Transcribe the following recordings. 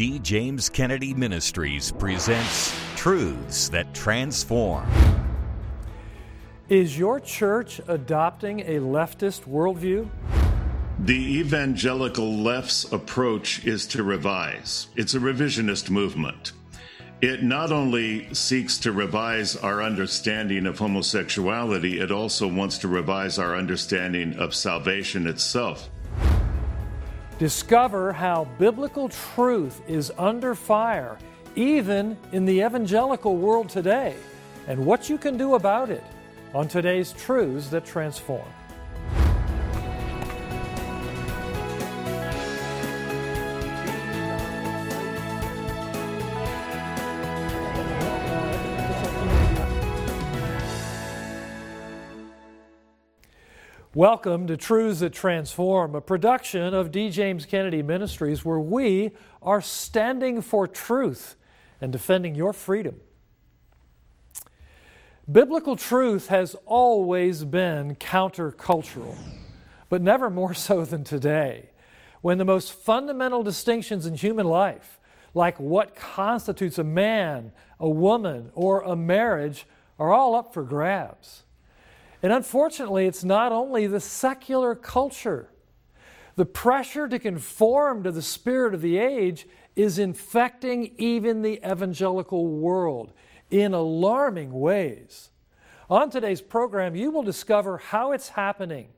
D. James Kennedy Ministries presents Truths That Transform. Is your church adopting a leftist worldview? The evangelical left's approach is to revise. It's a revisionist movement. It not only seeks to revise our understanding of homosexuality, it also wants to revise our understanding of salvation itself. Discover how biblical truth is under fire, even in the evangelical world today, and what you can do about it on today's Truths That Transform. Welcome to Truths That Transform, a production of D. James Kennedy Ministries where we are standing for truth and defending your freedom. Biblical truth has always been countercultural, but never more so than today, when the most fundamental distinctions in human life, like what constitutes a man, a woman, or a marriage, are all up for grabs. And unfortunately, it's not only the secular culture. The pressure to conform to the spirit of the age is infecting even the evangelical world in alarming ways. On today's program, you will discover how it's happening,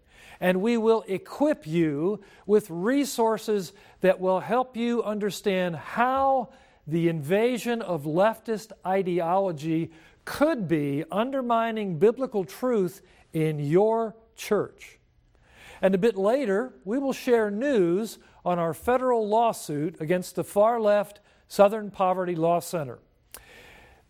and we will equip you with resources that will help you understand how the invasion of leftist ideology could be undermining biblical truth in your church. And a bit later, we will share news on our federal lawsuit against the far left Southern Poverty Law Center.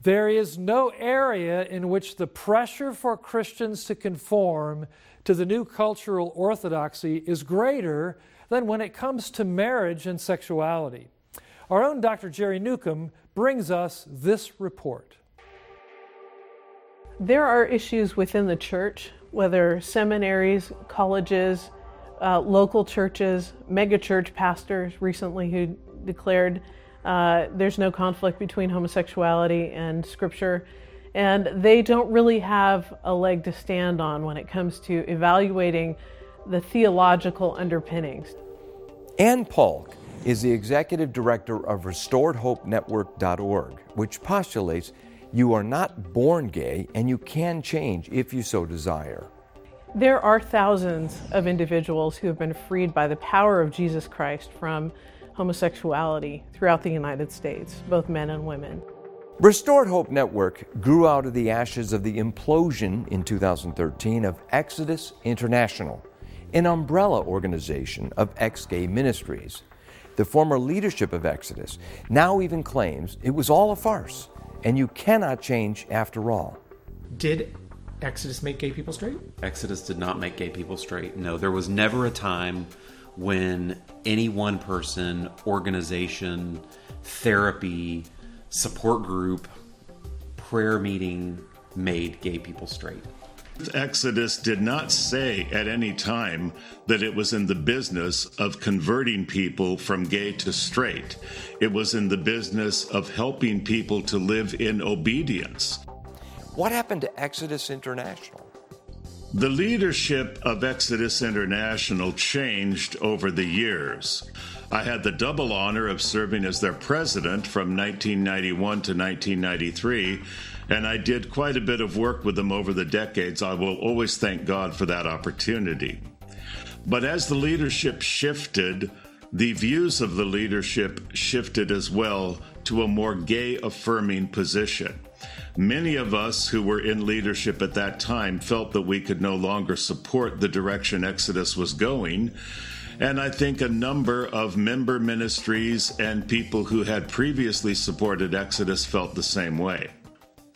There is no area in which the pressure for Christians to conform to the new cultural orthodoxy is greater than when it comes to marriage and sexuality. Our own Dr. Jerry Newcombe brings us this report. There are issues within the church, whether seminaries, colleges, uh, local churches, megachurch pastors recently who declared uh, there's no conflict between homosexuality and scripture. And they don't really have a leg to stand on when it comes to evaluating the theological underpinnings. Ann Paulk is the executive director of RestoredHopeNetwork.org, which postulates you are not born gay and you can change if you so desire. There are thousands of individuals who have been freed by the power of Jesus Christ from homosexuality throughout the United States, both men and women. Restored Hope Network grew out of the ashes of the implosion in 2013 of Exodus International, an umbrella organization of ex gay ministries. The former leadership of Exodus now even claims it was all a farce and you cannot change after all. Did Exodus make gay people straight? Exodus did not make gay people straight. No, there was never a time when any one person, organization, therapy, support group, prayer meeting made gay people straight. Exodus did not say at any time that it was in the business of converting people from gay to straight. It was in the business of helping people to live in obedience. What happened to Exodus International? The leadership of Exodus International changed over the years. I had the double honor of serving as their president from 1991 to 1993 and I did quite a bit of work with them over the decades. I will always thank God for that opportunity. But as the leadership shifted, the views of the leadership shifted as well to a more gay affirming position. Many of us who were in leadership at that time felt that we could no longer support the direction Exodus was going. And I think a number of member ministries and people who had previously supported Exodus felt the same way.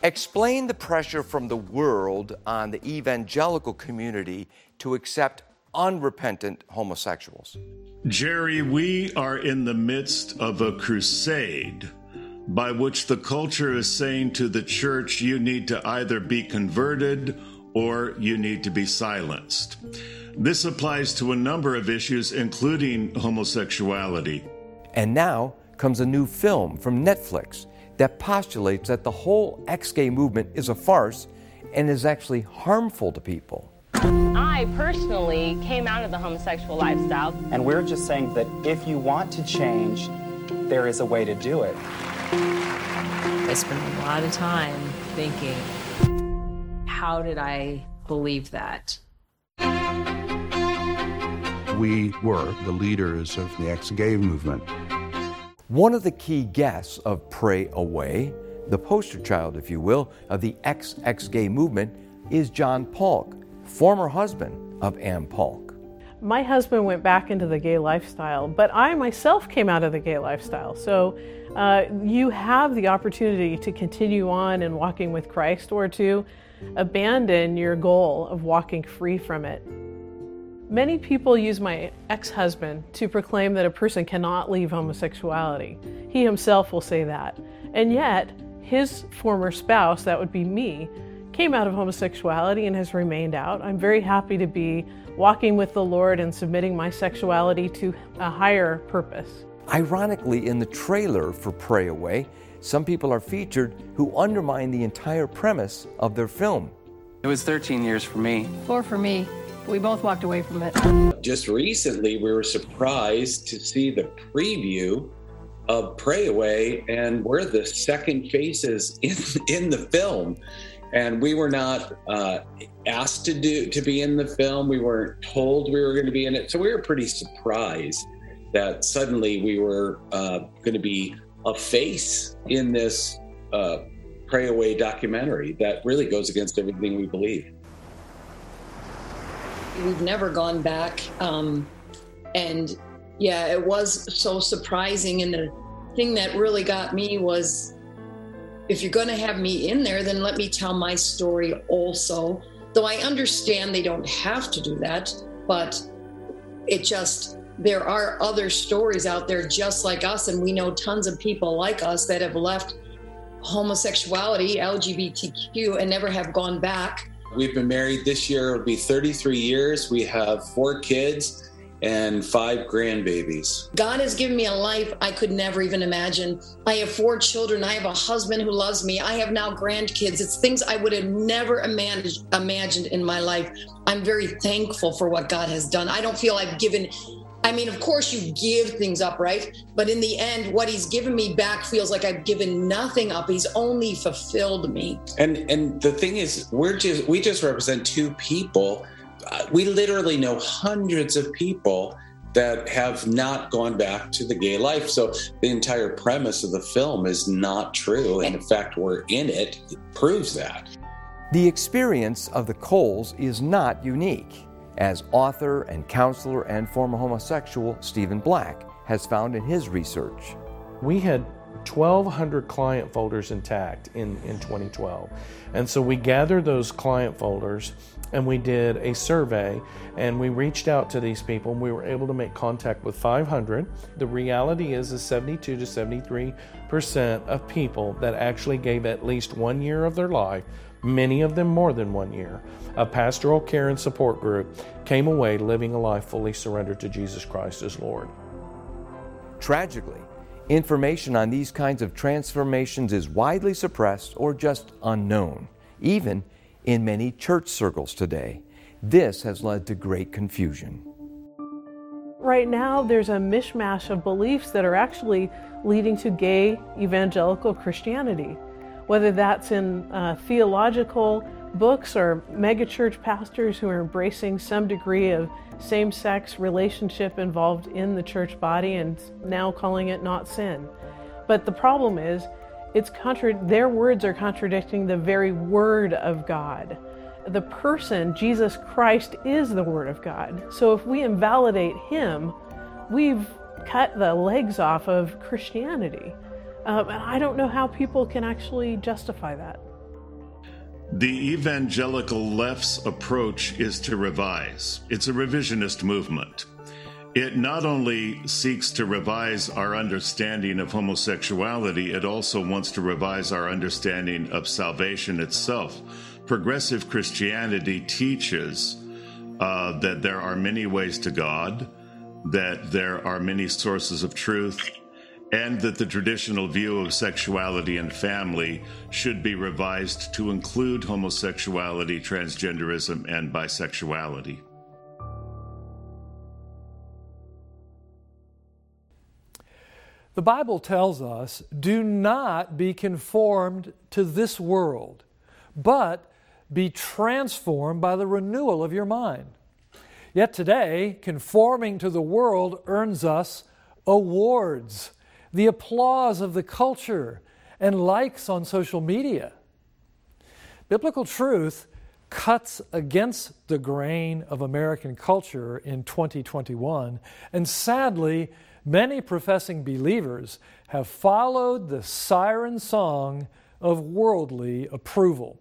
Explain the pressure from the world on the evangelical community to accept unrepentant homosexuals. Jerry, we are in the midst of a crusade by which the culture is saying to the church, you need to either be converted or you need to be silenced. This applies to a number of issues, including homosexuality. And now, comes a new film from Netflix that postulates that the whole ex gay movement is a farce and is actually harmful to people. I personally came out of the homosexual lifestyle. And we're just saying that if you want to change, there is a way to do it. I spent a lot of time thinking, how did I believe that? We were the leaders of the ex gay movement. One of the key guests of Pray Away, the poster child, if you will, of the ex gay movement, is John Paulk, former husband of Ann Paulk. My husband went back into the gay lifestyle, but I myself came out of the gay lifestyle. So uh, you have the opportunity to continue on in walking with Christ or to abandon your goal of walking free from it. Many people use my ex husband to proclaim that a person cannot leave homosexuality. He himself will say that. And yet, his former spouse, that would be me, came out of homosexuality and has remained out. I'm very happy to be walking with the Lord and submitting my sexuality to a higher purpose. Ironically, in the trailer for Pray Away, some people are featured who undermine the entire premise of their film. It was 13 years for me. Four for me. We both walked away from it. Just recently, we were surprised to see the preview of Pray Away, and we're the second faces in, in the film. And we were not uh, asked to do to be in the film. We weren't told we were going to be in it, so we were pretty surprised that suddenly we were uh, going to be a face in this uh, Pray Away documentary that really goes against everything we believe. We've never gone back. Um, and yeah, it was so surprising. And the thing that really got me was if you're going to have me in there, then let me tell my story also. Though I understand they don't have to do that, but it just, there are other stories out there just like us. And we know tons of people like us that have left homosexuality, LGBTQ, and never have gone back. We've been married this year, it'll be 33 years. We have four kids and five grandbabies. God has given me a life I could never even imagine. I have four children. I have a husband who loves me. I have now grandkids. It's things I would have never imagined in my life. I'm very thankful for what God has done. I don't feel I've given I mean, of course, you give things up, right? But in the end, what he's given me back feels like I've given nothing up. He's only fulfilled me. And and the thing is, we're just we just represent two people. Uh, we literally know hundreds of people that have not gone back to the gay life. So the entire premise of the film is not true, and in fact we're in it, it proves that. The experience of the Coles is not unique as author and counselor and former homosexual Stephen Black has found in his research. We had 1,200 client folders intact in, in 2012. And so we gathered those client folders and we did a survey and we reached out to these people and we were able to make contact with 500 the reality is is 72 to 73 percent of people that actually gave at least one year of their life many of them more than one year a pastoral care and support group came away living a life fully surrendered to jesus christ as lord tragically information on these kinds of transformations is widely suppressed or just unknown even in many church circles today. This has led to great confusion. Right now, there's a mishmash of beliefs that are actually leading to gay evangelical Christianity, whether that's in uh, theological books or megachurch pastors who are embracing some degree of same sex relationship involved in the church body and now calling it not sin. But the problem is, it's contra- their words are contradicting the very word of God. The person, Jesus Christ, is the word of God. So if we invalidate him, we've cut the legs off of Christianity. Um, I don't know how people can actually justify that. The evangelical left's approach is to revise. It's a revisionist movement. It not only seeks to revise our understanding of homosexuality, it also wants to revise our understanding of salvation itself. Progressive Christianity teaches uh, that there are many ways to God, that there are many sources of truth, and that the traditional view of sexuality and family should be revised to include homosexuality, transgenderism, and bisexuality. The Bible tells us do not be conformed to this world, but be transformed by the renewal of your mind. Yet today, conforming to the world earns us awards, the applause of the culture, and likes on social media. Biblical truth cuts against the grain of American culture in 2021, and sadly, many professing believers have followed the siren song of worldly approval.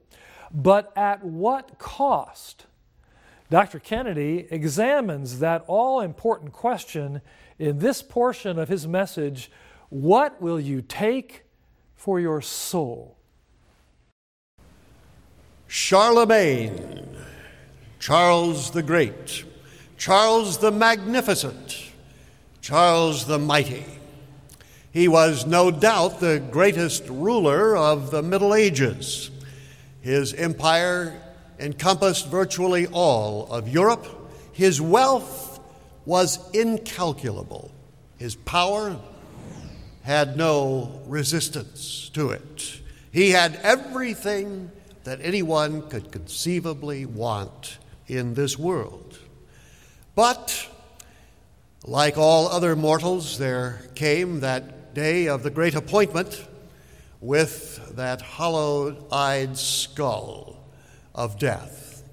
But at what cost? Dr. Kennedy examines that all important question in this portion of his message What will you take for your soul? Charlemagne, Charles the Great, Charles the Magnificent, Charles the Mighty. He was no doubt the greatest ruler of the Middle Ages. His empire encompassed virtually all of Europe. His wealth was incalculable. His power had no resistance to it. He had everything that anyone could conceivably want in this world. But, like all other mortals, there came that day of the great appointment with that hollow eyed skull of death.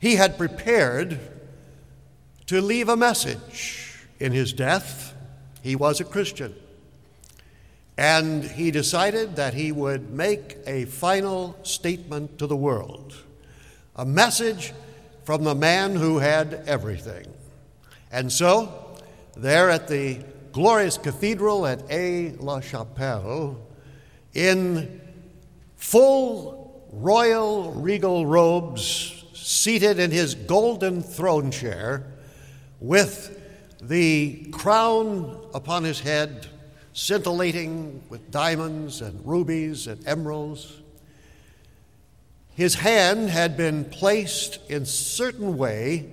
He had prepared to leave a message in his death. He was a Christian. And he decided that he would make a final statement to the world a message from the man who had everything. And so, there at the glorious cathedral at Aix la Chapelle, in full royal regal robes, seated in his golden throne chair, with the crown upon his head, scintillating with diamonds and rubies and emeralds. His hand had been placed in certain way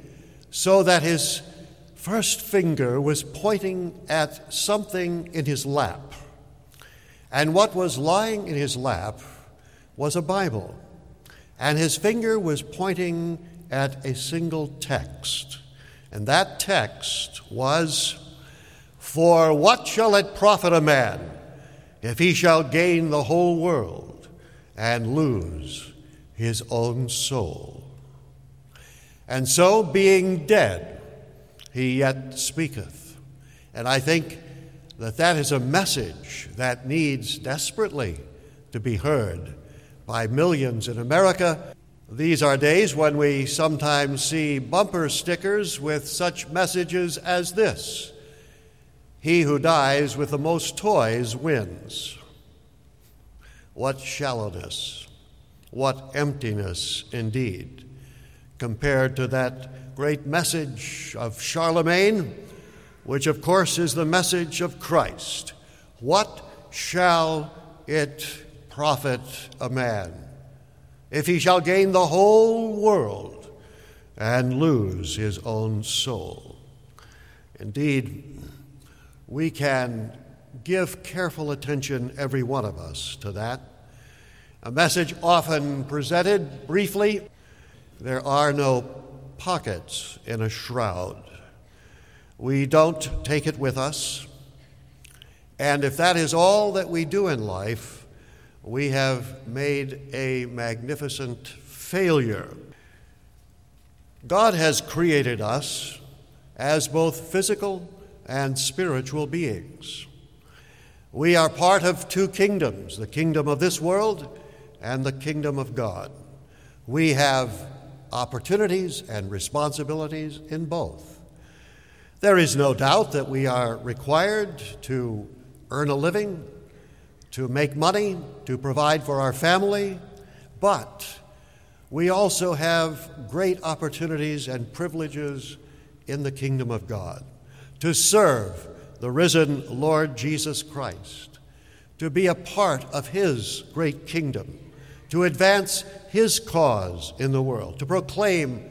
so that his first finger was pointing at something in his lap. And what was lying in his lap was a Bible, and his finger was pointing at a single text. And that text was For what shall it profit a man if he shall gain the whole world and lose his own soul? And so, being dead, he yet speaketh. And I think that that is a message that needs desperately to be heard by millions in America. These are days when we sometimes see bumper stickers with such messages as this He who dies with the most toys wins. What shallowness, what emptiness indeed, compared to that great message of Charlemagne, which of course is the message of Christ. What shall it profit a man if he shall gain the whole world and lose his own soul? Indeed, we can give careful attention, every one of us, to that. A message often presented briefly there are no pockets in a shroud. We don't take it with us. And if that is all that we do in life, we have made a magnificent failure. God has created us as both physical and spiritual beings. We are part of two kingdoms the kingdom of this world and the kingdom of God. We have opportunities and responsibilities in both. There is no doubt that we are required to earn a living to make money, to provide for our family, but we also have great opportunities and privileges in the kingdom of God to serve the risen Lord Jesus Christ, to be a part of His great kingdom, to advance His cause in the world, to proclaim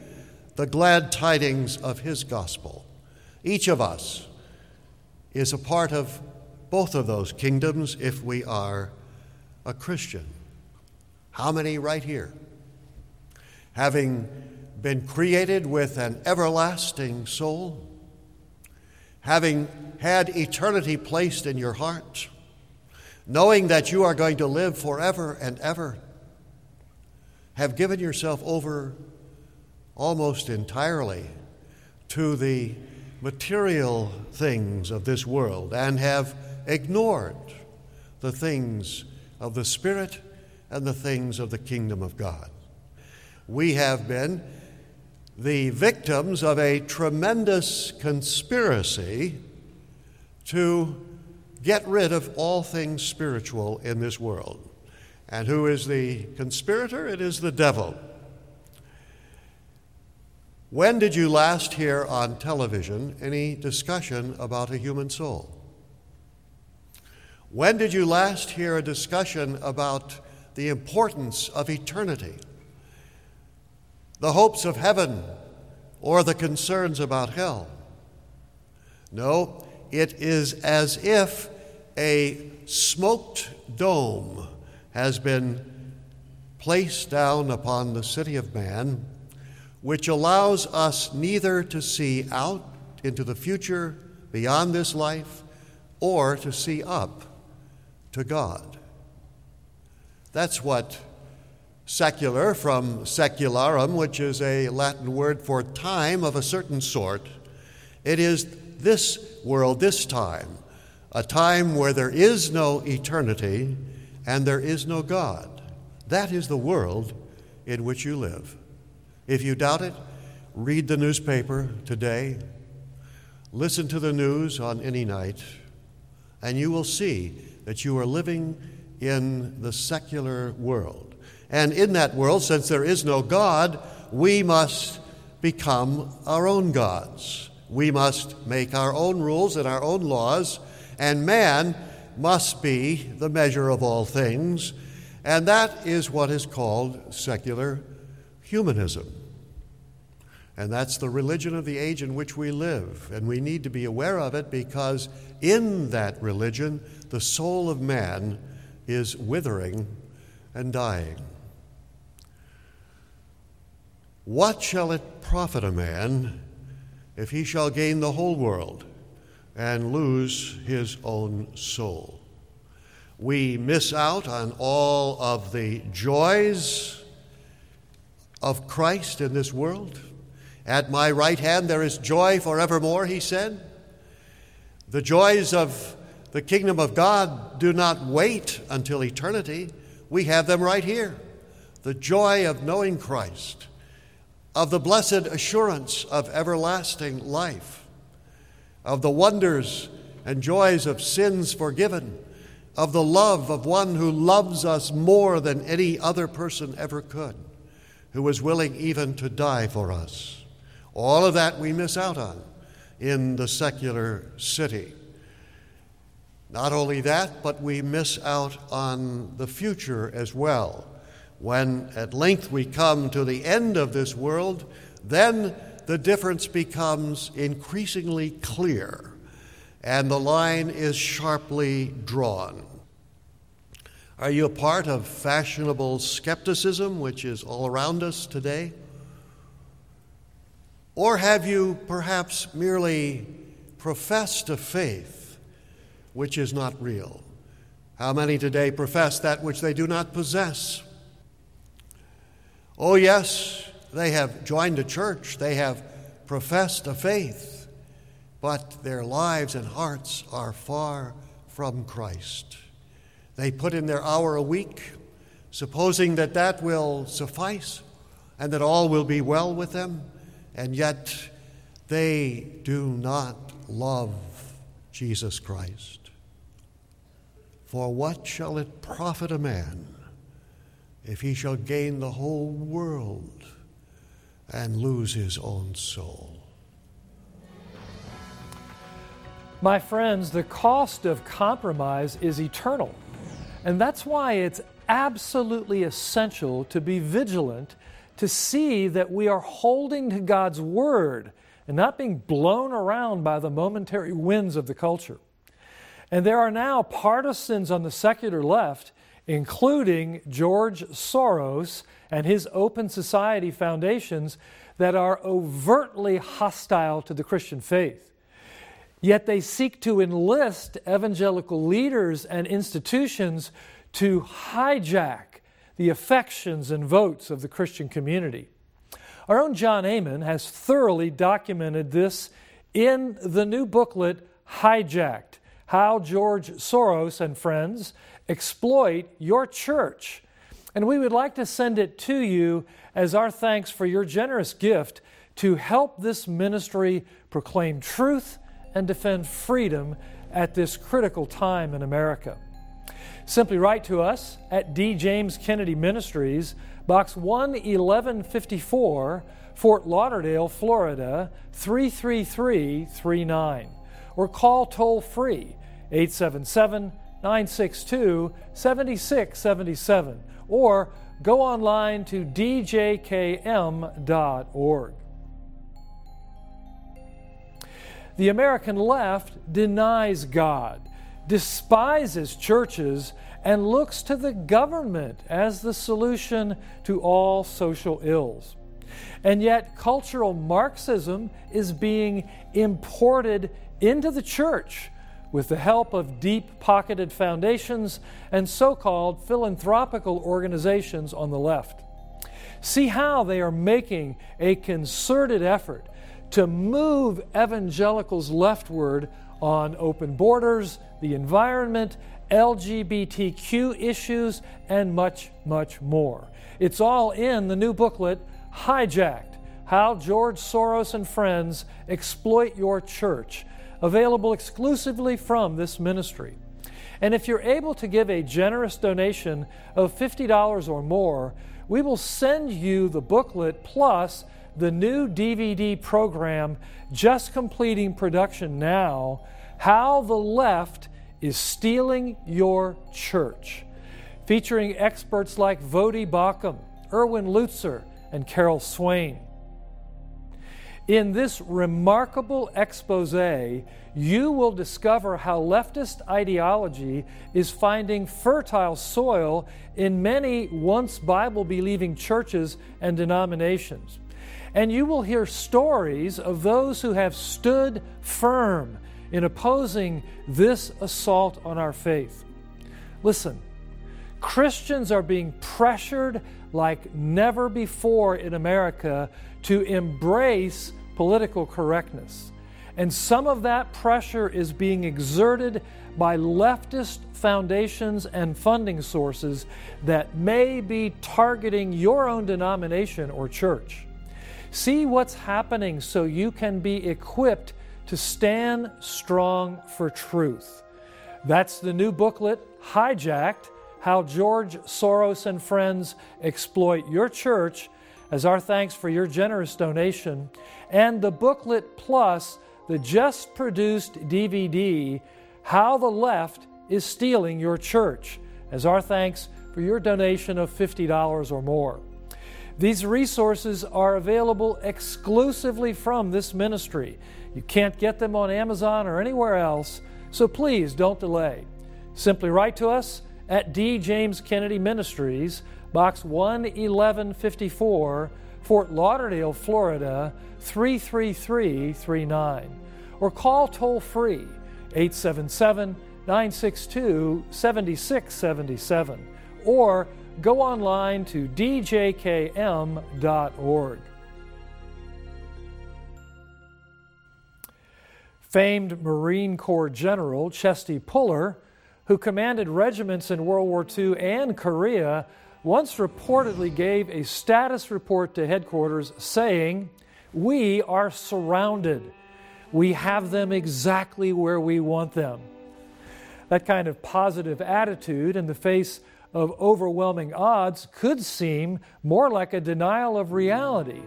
the glad tidings of His gospel. Each of us is a part of both of those kingdoms if we are a Christian. How many right here? Having been created with an everlasting soul, having had eternity placed in your heart, knowing that you are going to live forever and ever, have given yourself over almost entirely to the material things of this world and have ignored the things of the Spirit and the things of the kingdom of God. We have been the victims of a tremendous conspiracy to get rid of all things spiritual in this world. And who is the conspirator? It is the devil. When did you last hear on television any discussion about a human soul? When did you last hear a discussion about the importance of eternity, the hopes of heaven, or the concerns about hell? No, it is as if a smoked dome has been placed down upon the city of man, which allows us neither to see out into the future beyond this life or to see up to God. That's what secular from secularum, which is a Latin word for time of a certain sort, it is this world, this time, a time where there is no eternity and there is no God. That is the world in which you live. If you doubt it, read the newspaper today, listen to the news on any night, and you will see that you are living in the secular world. And in that world, since there is no God, we must become our own gods. We must make our own rules and our own laws, and man must be the measure of all things. And that is what is called secular humanism. And that's the religion of the age in which we live. And we need to be aware of it because in that religion, the soul of man is withering and dying. What shall it profit a man if he shall gain the whole world and lose his own soul? We miss out on all of the joys of Christ in this world. At my right hand there is joy forevermore, he said. The joys of the kingdom of God do not wait until eternity. We have them right here. The joy of knowing Christ, of the blessed assurance of everlasting life, of the wonders and joys of sins forgiven, of the love of one who loves us more than any other person ever could, who was willing even to die for us. All of that we miss out on in the secular city. Not only that, but we miss out on the future as well. When at length we come to the end of this world, then the difference becomes increasingly clear and the line is sharply drawn. Are you a part of fashionable skepticism, which is all around us today? Or have you perhaps merely professed a faith which is not real? How many today profess that which they do not possess? Oh, yes, they have joined a church, they have professed a faith, but their lives and hearts are far from Christ. They put in their hour a week, supposing that that will suffice and that all will be well with them and yet they do not love Jesus Christ. For what shall it profit a man if he shall gain the whole world and lose his own soul? My friends, the cost of compromise is eternal. And that's why it's absolutely essential to be vigilant to see that we are holding to God's Word and not being blown around by the momentary winds of the culture. And there are now partisans on the secular left, including George Soros and his Open Society foundations, that are overtly hostile to the Christian faith. Yet they seek to enlist evangelical leaders and institutions to hijack the affections and votes of the Christian community. Our own John Aman has thoroughly documented this in the new booklet, Hijacked How George Soros and Friends Exploit Your Church. And we would like to send it to you as our thanks for your generous gift to help this ministry proclaim truth and defend freedom at this critical time in America. Simply write to us at D. James Kennedy Ministries, Box 11154, Fort Lauderdale, Florida 33339, or call toll free 877 962 7677, or go online to djkm.org. The American left denies God, despises churches, and looks to the government as the solution to all social ills. And yet, cultural Marxism is being imported into the church with the help of deep pocketed foundations and so called philanthropical organizations on the left. See how they are making a concerted effort to move evangelicals leftward on open borders, the environment, LGBTQ issues, and much, much more. It's all in the new booklet, Hijacked How George Soros and Friends Exploit Your Church, available exclusively from this ministry. And if you're able to give a generous donation of $50 or more, we will send you the booklet plus the new DVD program just completing production now How the Left is Stealing Your Church, featuring experts like Voddie Baucham, Erwin Lutzer, and Carol Swain. In this remarkable expose, you will discover how leftist ideology is finding fertile soil in many once Bible believing churches and denominations and you will hear stories of those who have stood firm in opposing this assault on our faith. Listen, Christians are being pressured like never before in America to embrace political correctness. And some of that pressure is being exerted by leftist foundations and funding sources that may be targeting your own denomination or church. See what's happening so you can be equipped to stand strong for truth. That's the new booklet, Hijacked How George Soros and Friends Exploit Your Church, as our thanks for your generous donation, and the booklet plus the just produced DVD, How the Left is Stealing Your Church, as our thanks for your donation of $50 or more. These resources are available exclusively from this ministry. You can't get them on Amazon or anywhere else, so please don't delay. Simply write to us at D. James Kennedy Ministries, Box 11154, Fort Lauderdale, Florida 33339, or call toll free 877 962 7677 or go online to djkm.org. Famed Marine Corps General Chesty Puller, who commanded regiments in World War II and Korea, once reportedly gave a status report to headquarters saying, We are surrounded. We have them exactly where we want them. That kind of positive attitude in the face of overwhelming odds could seem more like a denial of reality,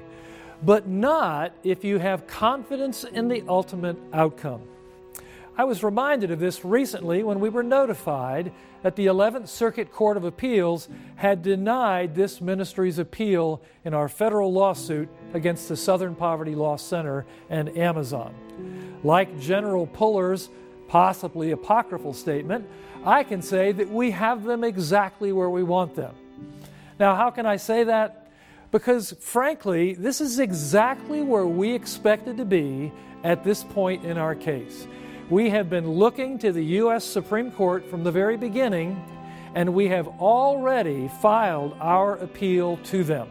but not if you have confidence in the ultimate outcome. I was reminded of this recently when we were notified that the 11th Circuit Court of Appeals had denied this ministry's appeal in our federal lawsuit against the Southern Poverty Law Center and Amazon. Like General Puller's possibly apocryphal statement, I can say that we have them exactly where we want them. Now, how can I say that? Because frankly, this is exactly where we expected to be at this point in our case. We have been looking to the U.S. Supreme Court from the very beginning, and we have already filed our appeal to them.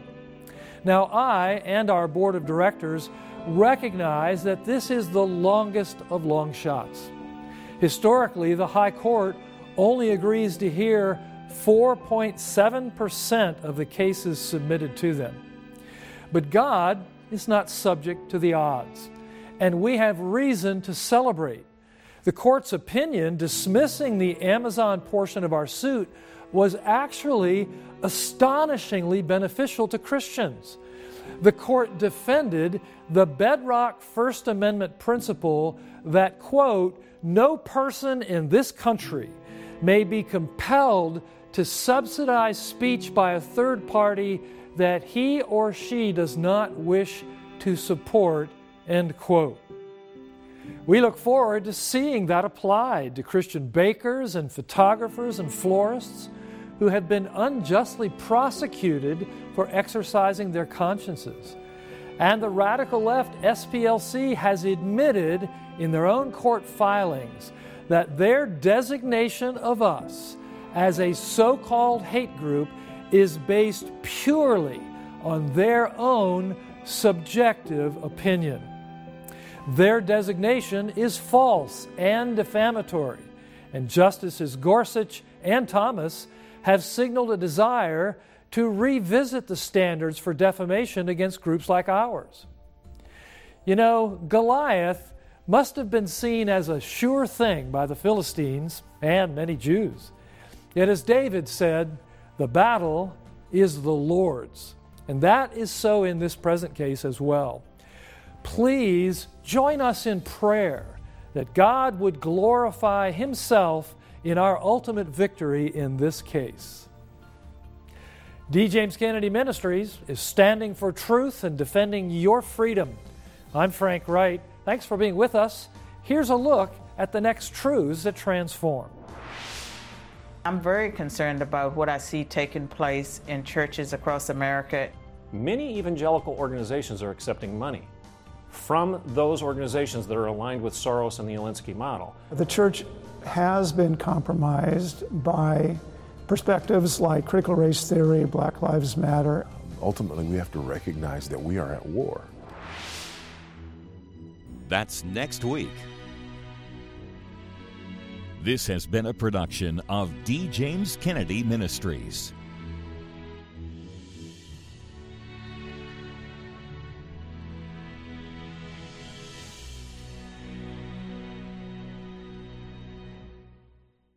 Now, I and our board of directors recognize that this is the longest of long shots. Historically, the High Court only agrees to hear 4.7% of the cases submitted to them. But God is not subject to the odds, and we have reason to celebrate. The court's opinion dismissing the Amazon portion of our suit was actually astonishingly beneficial to Christians. The court defended the bedrock First Amendment principle that, quote, no person in this country may be compelled to subsidize speech by a third party that he or she does not wish to support, end quote. We look forward to seeing that applied to Christian bakers and photographers and florists who have been unjustly prosecuted for exercising their consciences. And the radical left, SPLC, has admitted in their own court filings that their designation of us as a so called hate group is based purely on their own subjective opinion. Their designation is false and defamatory, and Justices Gorsuch and Thomas have signaled a desire to revisit the standards for defamation against groups like ours. You know, Goliath must have been seen as a sure thing by the Philistines and many Jews. Yet, as David said, the battle is the Lord's. And that is so in this present case as well. Please join us in prayer that God would glorify Himself in our ultimate victory in this case. D. James Kennedy Ministries is standing for truth and defending your freedom. I'm Frank Wright. Thanks for being with us. Here's a look at the next truths that transform. I'm very concerned about what I see taking place in churches across America. Many evangelical organizations are accepting money from those organizations that are aligned with Soros and the Alinsky model. The church has been compromised by perspectives like critical race theory, Black Lives Matter. Ultimately, we have to recognize that we are at war. That's next week. This has been a production of D. James Kennedy Ministries.